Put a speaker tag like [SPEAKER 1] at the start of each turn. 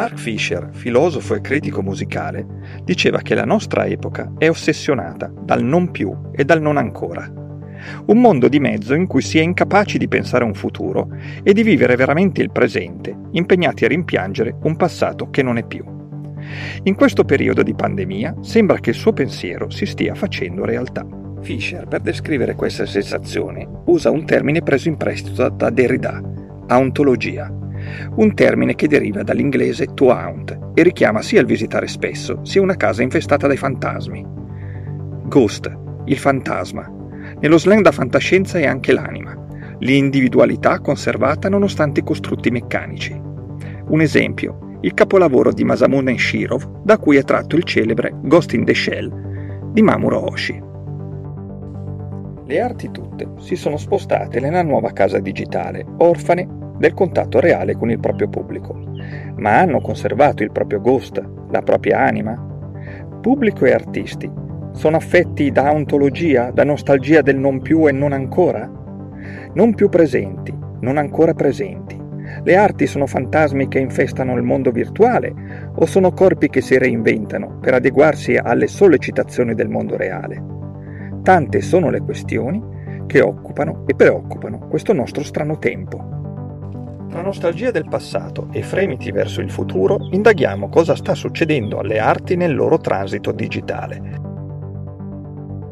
[SPEAKER 1] Mark Fisher, filosofo e critico musicale, diceva che la nostra epoca è ossessionata dal non più e dal non ancora. Un mondo di mezzo in cui si è incapaci di pensare a un futuro e di vivere veramente il presente, impegnati a rimpiangere un passato che non è più. In questo periodo di pandemia sembra che il suo pensiero si stia facendo realtà. Fisher, per descrivere questa sensazione, usa un termine preso in prestito da Derrida, ontologia, un termine che deriva dall'inglese to haunt e richiama sia il visitare spesso, sia una casa infestata dai fantasmi. Ghost, il fantasma. Nello slang da fantascienza è anche l'anima, l'individualità conservata nonostante i costrutti meccanici. Un esempio, il capolavoro di Masamune Shirov, da cui è tratto il celebre Ghost in the Shell di Mamuro Oshii. Le arti tutte si sono spostate nella nuova casa digitale, orfane del contatto reale con il proprio pubblico, ma hanno conservato il proprio ghost, la propria anima? Pubblico e artisti sono affetti da ontologia, da nostalgia del non più e non ancora? Non più presenti, non ancora presenti. Le arti sono fantasmi che infestano il mondo virtuale o sono corpi che si reinventano per adeguarsi alle sollecitazioni del mondo reale? Tante sono le questioni che occupano e preoccupano questo nostro strano tempo. Tra nostalgia del passato e fremiti verso il futuro, indaghiamo cosa sta succedendo alle arti nel loro transito digitale.